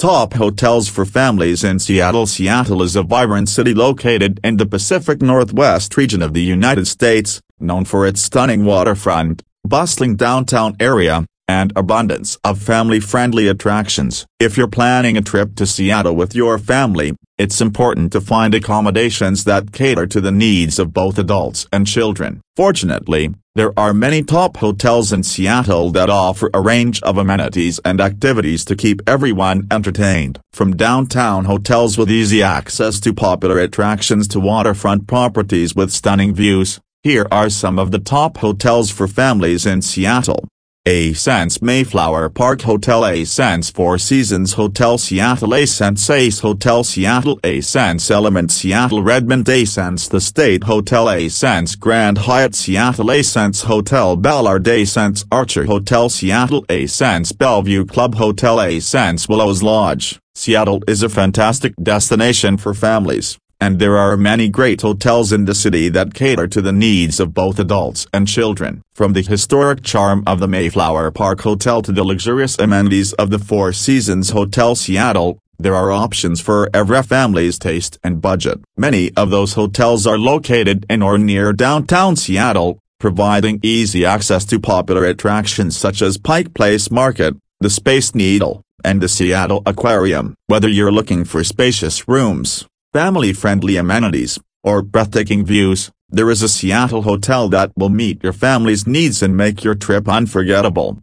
Top hotels for families in Seattle Seattle is a vibrant city located in the Pacific Northwest region of the United States, known for its stunning waterfront, bustling downtown area, and abundance of family-friendly attractions. If you're planning a trip to Seattle with your family, it's important to find accommodations that cater to the needs of both adults and children. Fortunately, there are many top hotels in Seattle that offer a range of amenities and activities to keep everyone entertained. From downtown hotels with easy access to popular attractions to waterfront properties with stunning views, here are some of the top hotels for families in Seattle. Ascents Mayflower Park Hotel Ascents Four Seasons Hotel Seattle Ascents Ace Hotel Seattle Ascents Element Seattle Redmond Ascents The State Hotel Ascents Grand Hyatt Seattle Ascents Hotel Ballard Ascents Archer Hotel Seattle Ascents Bellevue Club Hotel Ascents Willows Lodge Seattle is a fantastic destination for families and there are many great hotels in the city that cater to the needs of both adults and children. From the historic charm of the Mayflower Park Hotel to the luxurious amenities of the Four Seasons Hotel Seattle, there are options for every family's taste and budget. Many of those hotels are located in or near downtown Seattle, providing easy access to popular attractions such as Pike Place Market, the Space Needle, and the Seattle Aquarium. Whether you're looking for spacious rooms, family-friendly amenities, or breathtaking views, there is a Seattle hotel that will meet your family's needs and make your trip unforgettable.